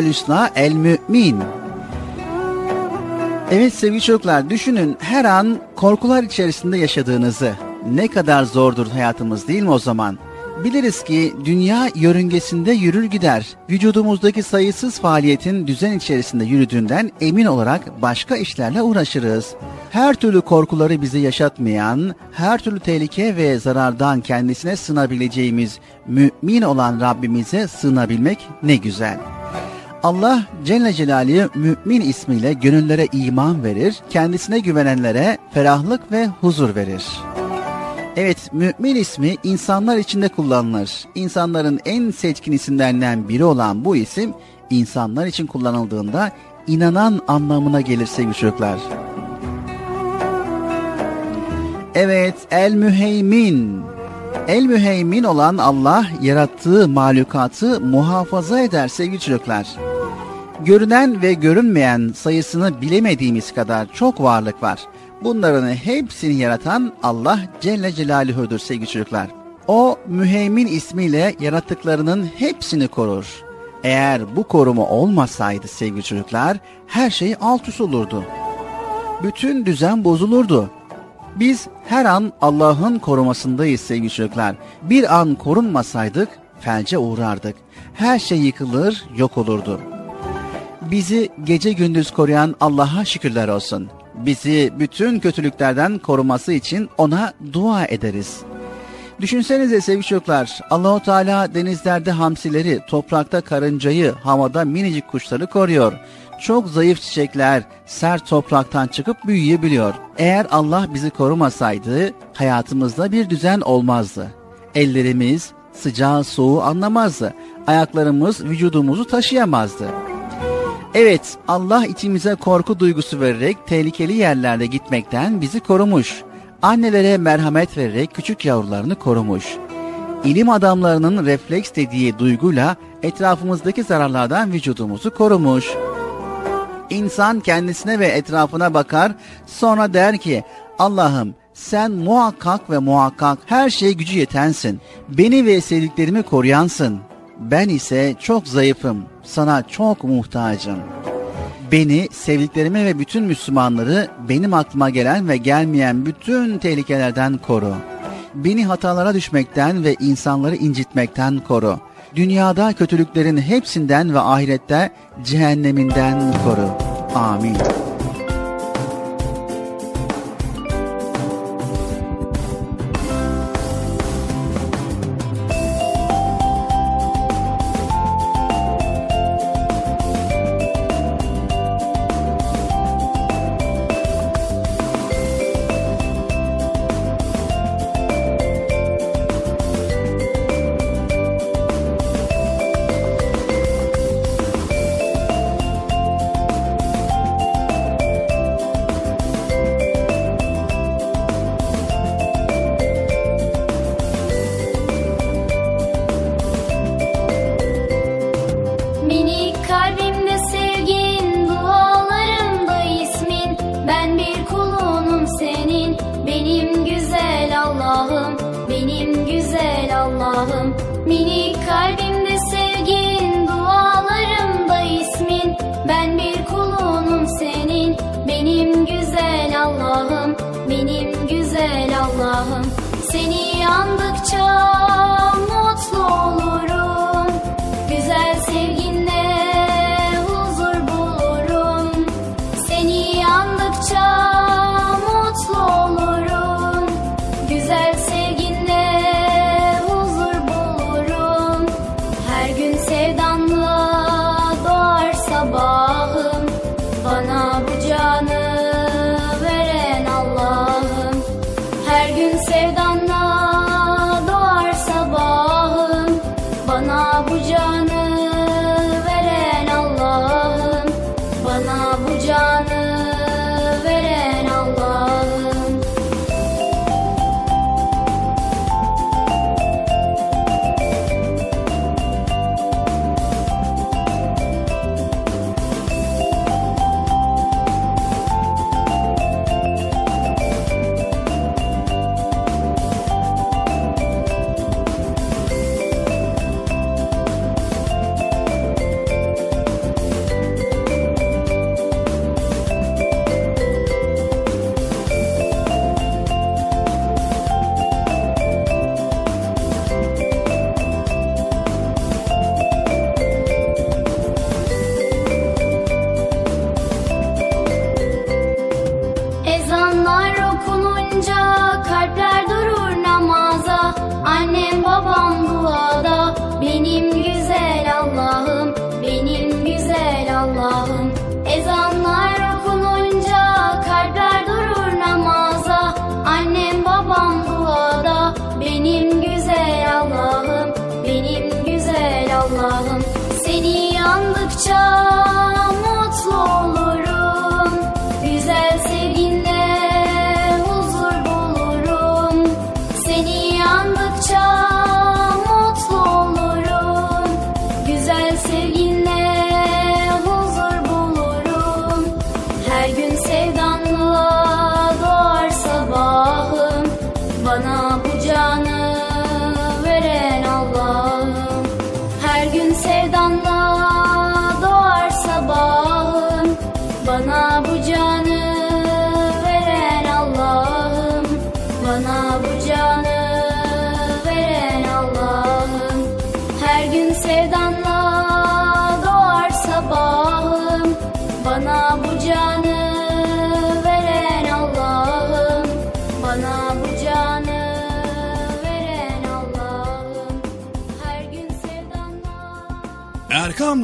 Hüsna El Mümin. Evet sevgili çocuklar düşünün her an korkular içerisinde yaşadığınızı. Ne kadar zordur hayatımız değil mi o zaman? Biliriz ki dünya yörüngesinde yürür gider. Vücudumuzdaki sayısız faaliyetin düzen içerisinde yürüdüğünden emin olarak başka işlerle uğraşırız. Her türlü korkuları bize yaşatmayan, her türlü tehlike ve zarardan kendisine sığınabileceğimiz mümin olan Rabbimize sığınabilmek ne güzel. Allah Celle Celaluhu mümin ismiyle gönüllere iman verir, kendisine güvenenlere ferahlık ve huzur verir. Evet, mümin ismi insanlar içinde kullanılır. İnsanların en seçkin isimlerinden biri olan bu isim, insanlar için kullanıldığında inanan anlamına gelir sevgili çocuklar. Evet, El Müheymin. El Müheymin olan Allah yarattığı mahlukatı muhafaza eder sevgili çocuklar. Görünen ve görünmeyen sayısını bilemediğimiz kadar çok varlık var. Bunların hepsini yaratan Allah Celle Celaluhu'dur sevgili çocuklar. O müheymin ismiyle yarattıklarının hepsini korur. Eğer bu koruma olmasaydı sevgili çocuklar her şey alt üst olurdu. Bütün düzen bozulurdu. Biz her an Allah'ın korumasındayız sevgili çocuklar. Bir an korunmasaydık felce uğrardık. Her şey yıkılır, yok olurdu. Bizi gece gündüz koruyan Allah'a şükürler olsun. Bizi bütün kötülüklerden koruması için ona dua ederiz. Düşünsenize sevgili çocuklar, Allahu Teala denizlerde hamsileri, toprakta karıncayı, havada minicik kuşları koruyor. Çok zayıf çiçekler sert topraktan çıkıp büyüyebiliyor. Eğer Allah bizi korumasaydı hayatımızda bir düzen olmazdı. Ellerimiz sıcağı soğuğu anlamazdı. Ayaklarımız vücudumuzu taşıyamazdı. Evet Allah içimize korku duygusu vererek tehlikeli yerlerde gitmekten bizi korumuş. Annelere merhamet vererek küçük yavrularını korumuş. İlim adamlarının refleks dediği duyguyla etrafımızdaki zararlardan vücudumuzu korumuş. İnsan kendisine ve etrafına bakar sonra der ki Allah'ım sen muhakkak ve muhakkak her şeye gücü yetensin. Beni ve sevdiklerimi koruyansın. Ben ise çok zayıfım. Sana çok muhtacım. Beni, sevdiklerimi ve bütün Müslümanları benim aklıma gelen ve gelmeyen bütün tehlikelerden koru. Beni hatalara düşmekten ve insanları incitmekten koru. Dünyada kötülüklerin hepsinden ve ahirette cehenneminden koru. Amin.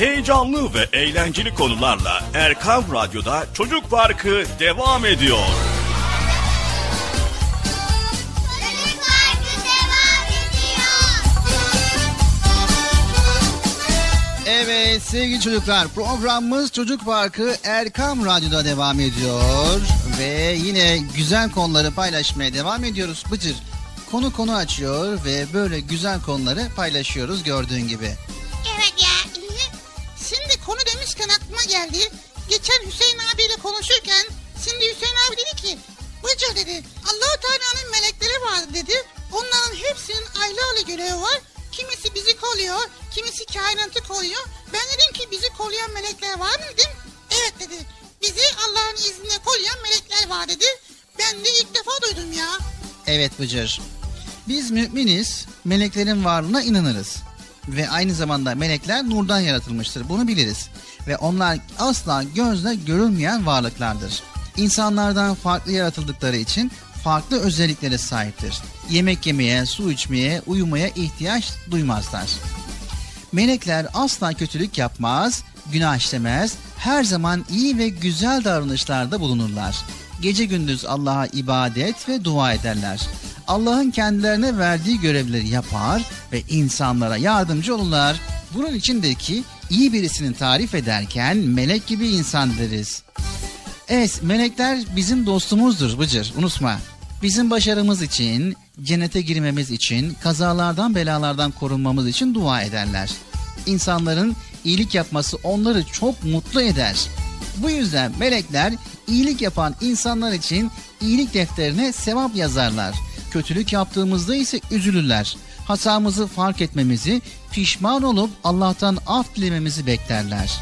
Heyecanlı ve eğlenceli konularla Erkam Radyo'da Çocuk Parkı devam ediyor. Çocuk Parkı devam ediyor. Evet sevgili çocuklar programımız Çocuk Parkı Erkam Radyo'da devam ediyor. Ve yine güzel konuları paylaşmaya devam ediyoruz Bıcır. Konu konu açıyor ve böyle güzel konuları paylaşıyoruz gördüğün gibi. Evet ya. Şimdi konu demişken aklıma geldi. Geçen Hüseyin abiyle konuşurken şimdi Hüseyin abi dedi ki Bıcır dedi allah Teala'nın melekleri var dedi. Onların hepsinin ayrı ayrı görevi var. Kimisi bizi koruyor, kimisi kainatı koruyor. Ben dedim ki bizi koruyan melekler var mı dedim. Evet dedi. Bizi Allah'ın izniyle koruyan melekler var dedi. Ben de ilk defa duydum ya. Evet Bıcır. Biz müminiz, meleklerin varlığına inanırız. Ve aynı zamanda melekler nurdan yaratılmıştır. Bunu biliriz. Ve onlar asla gözle görülmeyen varlıklardır. İnsanlardan farklı yaratıldıkları için farklı özelliklere sahiptir. Yemek yemeye, su içmeye, uyumaya ihtiyaç duymazlar. Melekler asla kötülük yapmaz, günah işlemez, her zaman iyi ve güzel davranışlarda bulunurlar. Gece gündüz Allah'a ibadet ve dua ederler. Allah'ın kendilerine verdiği görevleri yapar ve insanlara yardımcı olurlar. Bunun içindir ki iyi birisini tarif ederken melek gibi insan deriz. Evet melekler bizim dostumuzdur Bıcır unutma. Bizim başarımız için, cennete girmemiz için, kazalardan belalardan korunmamız için dua ederler. İnsanların iyilik yapması onları çok mutlu eder. Bu yüzden melekler iyilik yapan insanlar için iyilik defterine sevap yazarlar. Kötülük yaptığımızda ise üzülürler. Hatamızı fark etmemizi, pişman olup Allah'tan af dilememizi beklerler.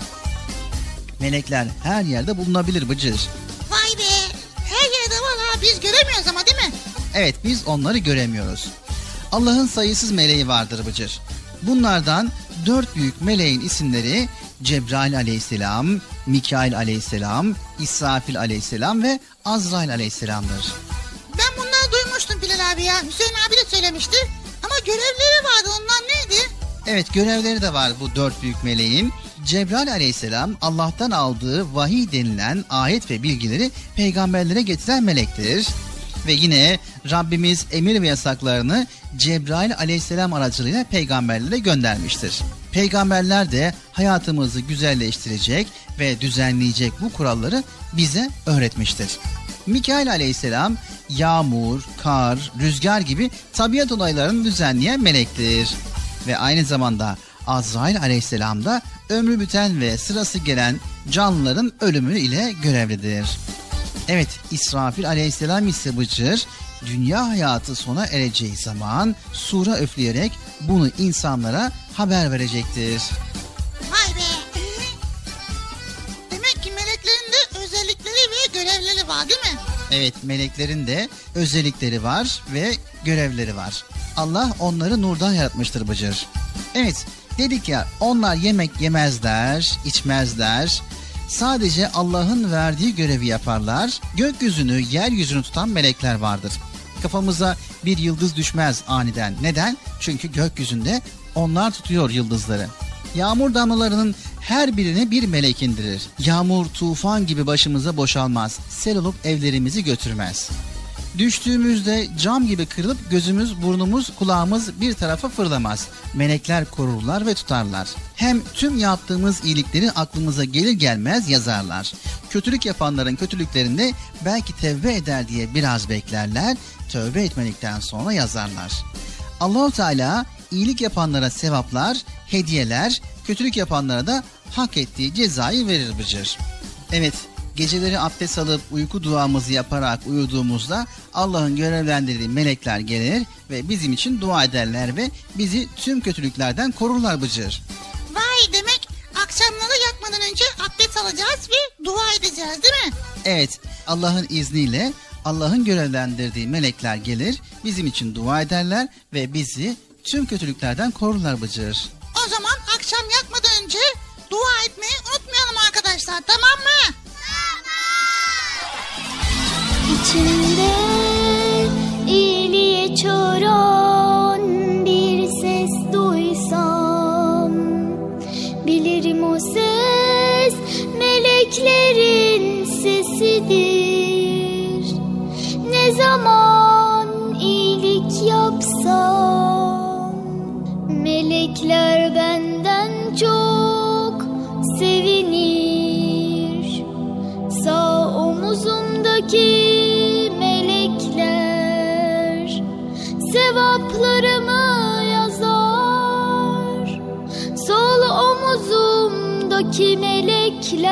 Melekler her yerde bulunabilir Bıcır. Vay be. Her yerde var ha biz göremiyoruz ama değil mi? Evet biz onları göremiyoruz. Allah'ın sayısız meleği vardır Bıcır. Bunlardan dört büyük meleğin isimleri Cebrail aleyhisselam, Mikail aleyhisselam, İsrafil aleyhisselam ve Azrail aleyhisselamdır. Ben bunları duymuştum Bilal abi ya. Hüseyin abi de söylemişti. Ama görevleri vardı onlar neydi? Evet görevleri de var bu dört büyük meleğin. Cebrail aleyhisselam Allah'tan aldığı vahiy denilen ayet ve bilgileri peygamberlere getiren melektir. Ve yine Rabbimiz emir ve yasaklarını Cebrail aleyhisselam aracılığıyla peygamberlere göndermiştir. Peygamberler de hayatımızı güzelleştirecek ve düzenleyecek bu kuralları bize öğretmiştir. Mikail aleyhisselam yağmur, kar, rüzgar gibi tabiat olaylarını düzenleyen melektir. Ve aynı zamanda Azrail aleyhisselam da ömrü biten ve sırası gelen canlıların ölümü ile görevlidir. Evet İsrafil aleyhisselam ise Bıcır dünya hayatı sona ereceği zaman sura öfleyerek bunu insanlara haber verecektir. Vay be. Var değil mi? Evet meleklerin de özellikleri var ve görevleri var. Allah onları nurdan yaratmıştır Bıcır. Evet dedik ya onlar yemek yemezler, içmezler. Sadece Allah'ın verdiği görevi yaparlar. Gökyüzünü, yeryüzünü tutan melekler vardır. Kafamıza bir yıldız düşmez aniden. Neden? Çünkü gökyüzünde onlar tutuyor yıldızları. Yağmur damlalarının her birini bir melek indirir. Yağmur tufan gibi başımıza boşalmaz. Sel olup evlerimizi götürmez. Düştüğümüzde cam gibi kırılıp gözümüz, burnumuz, kulağımız bir tarafa fırlamaz. Melekler korurlar ve tutarlar. Hem tüm yaptığımız iyilikleri aklımıza gelir gelmez yazarlar. Kötülük yapanların kötülüklerinde belki tevbe eder diye biraz beklerler. Tövbe etmedikten sonra yazarlar. Allahu Teala iyilik yapanlara sevaplar, hediyeler, kötülük yapanlara da hak ettiği cezayı verir Bıcır. Evet, geceleri abdest alıp uyku duamızı yaparak uyuduğumuzda Allah'ın görevlendirdiği melekler gelir ve bizim için dua ederler ve bizi tüm kötülüklerden korurlar Bıcır. Vay demek akşamları yatmadan önce abdest alacağız ve dua edeceğiz değil mi? Evet, Allah'ın izniyle Allah'ın görevlendirdiği melekler gelir, bizim için dua ederler ve bizi tüm kötülüklerden korurlar Bıcır. O zaman akşam yatmadan önce dua etmeyi unutmayalım arkadaşlar tamam mı? İçimde iyiliğe omuzumdaki melekler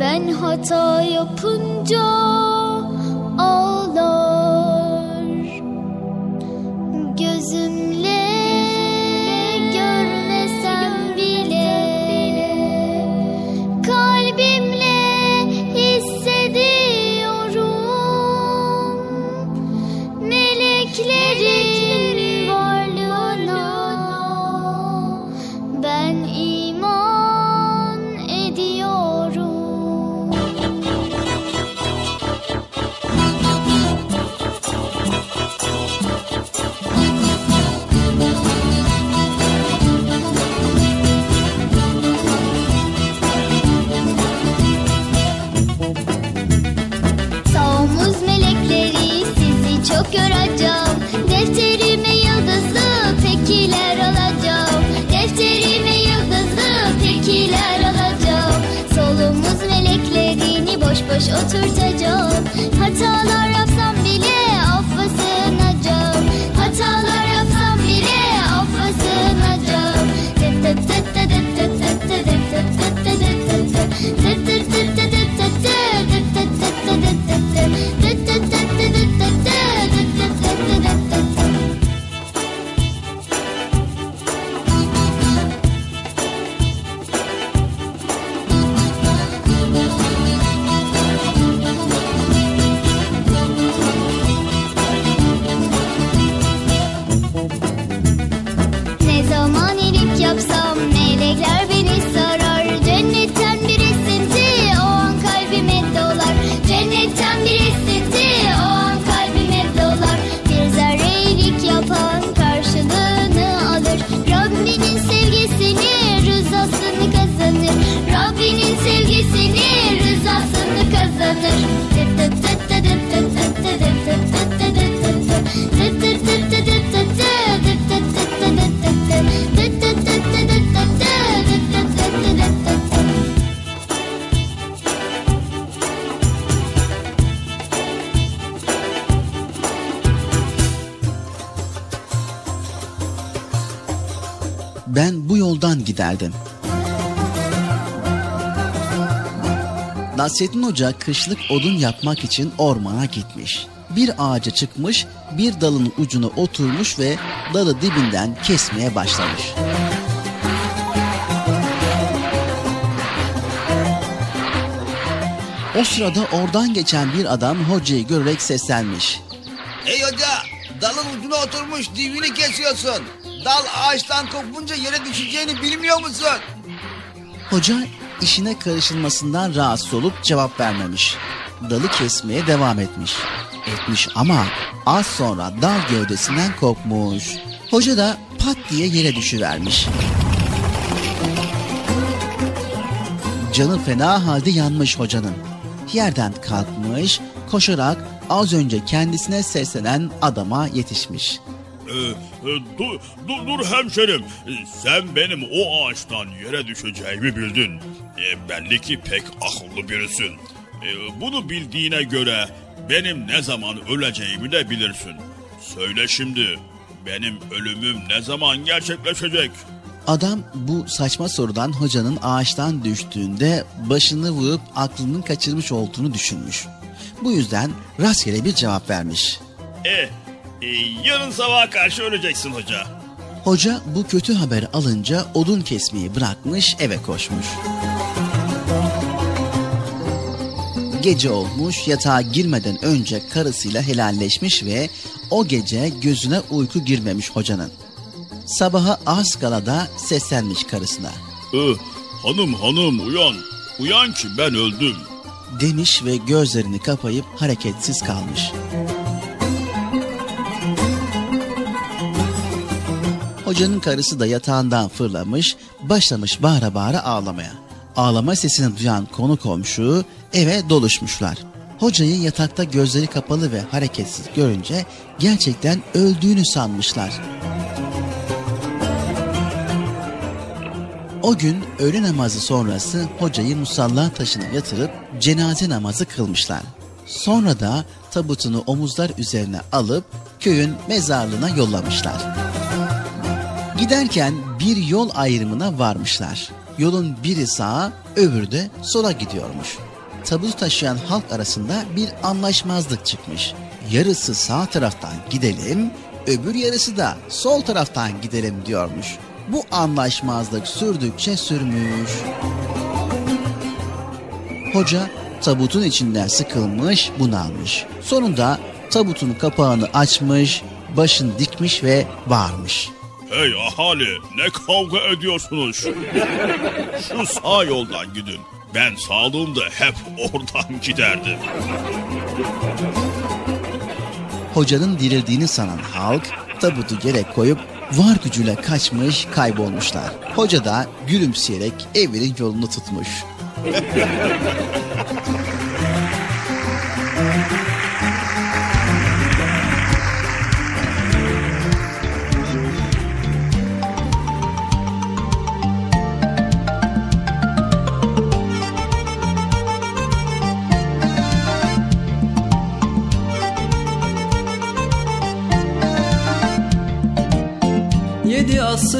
Ben hata yapınca giderdim. Nasrettin Hoca kışlık odun yapmak için ormana gitmiş. Bir ağaca çıkmış, bir dalın ucuna oturmuş ve dalı dibinden kesmeye başlamış. O sırada oradan geçen bir adam hocayı görerek seslenmiş. Ey hoca dalın ucuna oturmuş dibini kesiyorsun. Dal ağaçtan kopunca yere düşeceğini bilmiyor musun? Hoca işine karışılmasından rahatsız olup cevap vermemiş. Dalı kesmeye devam etmiş. Etmiş ama az sonra dal gövdesinden kopmuş. Hoca da pat diye yere düşüvermiş. Canı fena halde yanmış hocanın. Yerden kalkmış, koşarak az önce kendisine seslenen adama yetişmiş. Ee, dur, dur, dur hemşerim. Ee, Sen benim o ağaçtan yere düşeceğimi bildin. Ee, belli ki pek akıllı birisin. Ee, bunu bildiğine göre benim ne zaman öleceğimi de bilirsin. Söyle şimdi benim ölümüm ne zaman gerçekleşecek? Adam bu saçma sorudan hocanın ağaçtan düştüğünde başını vurup aklının kaçırmış olduğunu düşünmüş. Bu yüzden rastgele bir cevap vermiş. Eh, e, yarın sabaha karşı öleceksin hoca. Hoca bu kötü haberi alınca odun kesmeyi bırakmış eve koşmuş. Gece olmuş yatağa girmeden önce karısıyla helalleşmiş ve o gece gözüne uyku girmemiş hocanın. Sabaha az kala da seslenmiş karısına. Eh, hanım hanım uyan. Uyan ki ben öldüm. Demiş ve gözlerini kapayıp hareketsiz kalmış. Hocanın karısı da yatağından fırlamış, başlamış bağıra bağıra ağlamaya. Ağlama sesini duyan konu komşu eve doluşmuşlar. Hocayı yatakta gözleri kapalı ve hareketsiz görünce gerçekten öldüğünü sanmışlar. O gün öğle namazı sonrası hocayı musalla taşına yatırıp cenaze namazı kılmışlar. Sonra da tabutunu omuzlar üzerine alıp köyün mezarlığına yollamışlar. Giderken bir yol ayrımına varmışlar. Yolun biri sağa, öbürü de sola gidiyormuş. Tabutu taşıyan halk arasında bir anlaşmazlık çıkmış. Yarısı sağ taraftan gidelim, öbür yarısı da sol taraftan gidelim diyormuş. Bu anlaşmazlık sürdükçe sürmüş. Hoca tabutun içinden sıkılmış, bunalmış. Sonunda tabutun kapağını açmış, başını dikmiş ve bağırmış. Hey ahali ne kavga ediyorsunuz? Şu sağ yoldan gidin. Ben sağlığımda hep oradan giderdim. Hocanın dirildiğini sanan halk tabutu yere koyup var gücüyle kaçmış kaybolmuşlar. Hoca da gülümseyerek evinin yolunu tutmuş.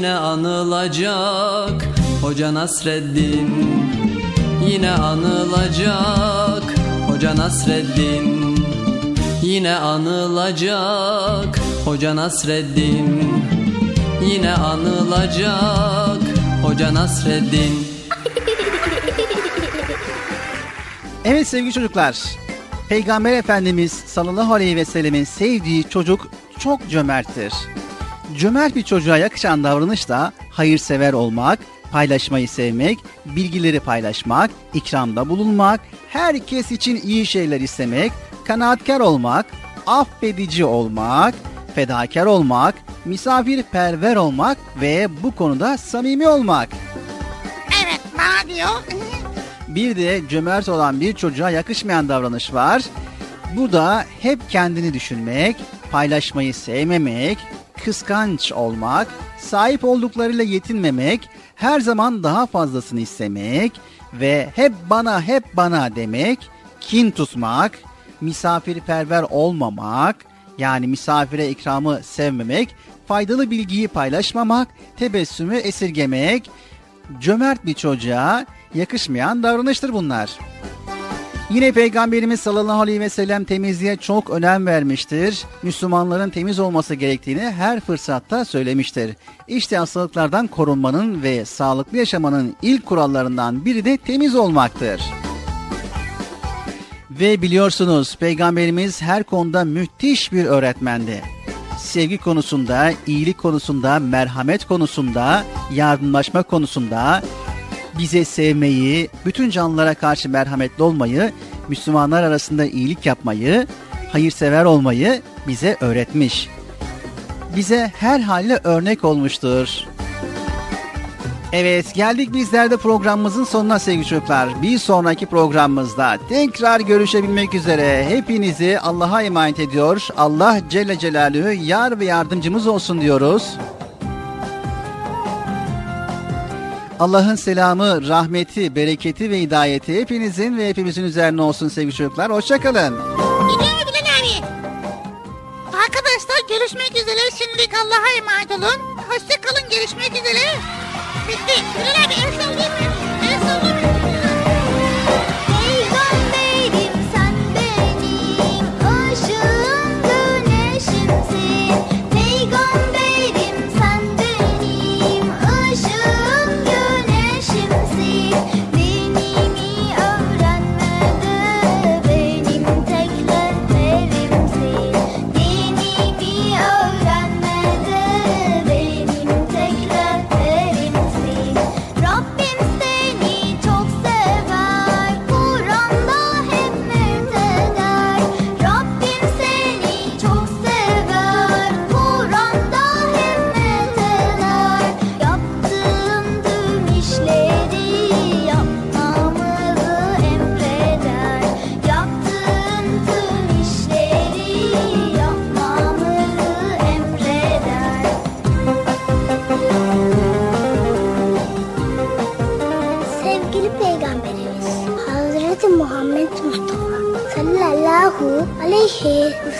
Yine anılacak Hoca Nasreddin Yine anılacak Hoca Nasreddin Yine anılacak Hoca Nasreddin Yine anılacak Hoca Nasreddin Evet sevgili çocuklar. Peygamber Efendimiz sallallahu aleyhi ve sellemin sevdiği çocuk çok cömerttir. Cömert bir çocuğa yakışan davranış da hayırsever olmak, paylaşmayı sevmek, bilgileri paylaşmak, ikramda bulunmak, herkes için iyi şeyler istemek, kanaatkar olmak, affedici olmak, fedakar olmak, misafirperver olmak ve bu konuda samimi olmak. Evet bana diyor. Bir de cömert olan bir çocuğa yakışmayan davranış var. Bu da hep kendini düşünmek, paylaşmayı sevmemek, kıskanç olmak, sahip olduklarıyla yetinmemek, her zaman daha fazlasını istemek ve hep bana hep bana demek, kin tutmak, misafirperver olmamak, yani misafire ikramı sevmemek, faydalı bilgiyi paylaşmamak, tebessümü esirgemek, cömert bir çocuğa yakışmayan davranıştır bunlar. Yine Peygamberimiz sallallahu aleyhi ve sellem temizliğe çok önem vermiştir. Müslümanların temiz olması gerektiğini her fırsatta söylemiştir. İşte hastalıklardan korunmanın ve sağlıklı yaşamanın ilk kurallarından biri de temiz olmaktır. Ve biliyorsunuz Peygamberimiz her konuda müthiş bir öğretmendi. Sevgi konusunda, iyilik konusunda, merhamet konusunda, yardımlaşma konusunda, bize sevmeyi, bütün canlılara karşı merhametli olmayı, Müslümanlar arasında iyilik yapmayı, hayırsever olmayı bize öğretmiş. Bize her haliyle örnek olmuştur. Evet geldik bizler de programımızın sonuna sevgili çocuklar. Bir sonraki programımızda tekrar görüşebilmek üzere hepinizi Allah'a emanet ediyor. Allah Celle Celaluhu yar ve yardımcımız olsun diyoruz. Allah'ın selamı, rahmeti, bereketi ve hidayeti hepinizin ve hepimizin üzerine olsun sevgili çocuklar. Hoşçakalın. Gidiyor Bilal abi. Arkadaşlar görüşmek üzere. Şimdilik Allah'a emanet olun. Hoşçakalın. Görüşmek üzere. Bitti. Bilal abi el sallayayım mı?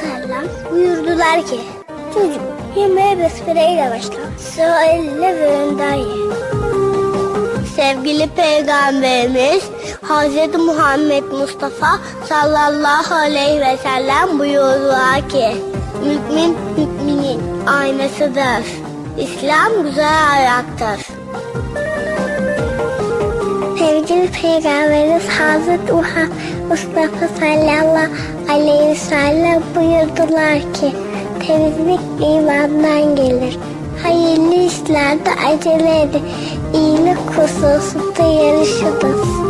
Sellem buyurdular ki Çocuk yemeğe besmeleyle başla Sıra elle ve önden ye Sevgili Peygamberimiz Hazreti Muhammed Mustafa sallallahu aleyhi ve sellem buyurdular ki Mümin müminin aynasıdır. İslam güzel ayaktır. Sevgili Peygamberimiz Hazreti Muhammed Mustafa sallallahu aleyhi ve sellem buyurdular ki temizlik imandan gelir. Hayırlı işlerde acele edin. İyilik hususunda yarışınız.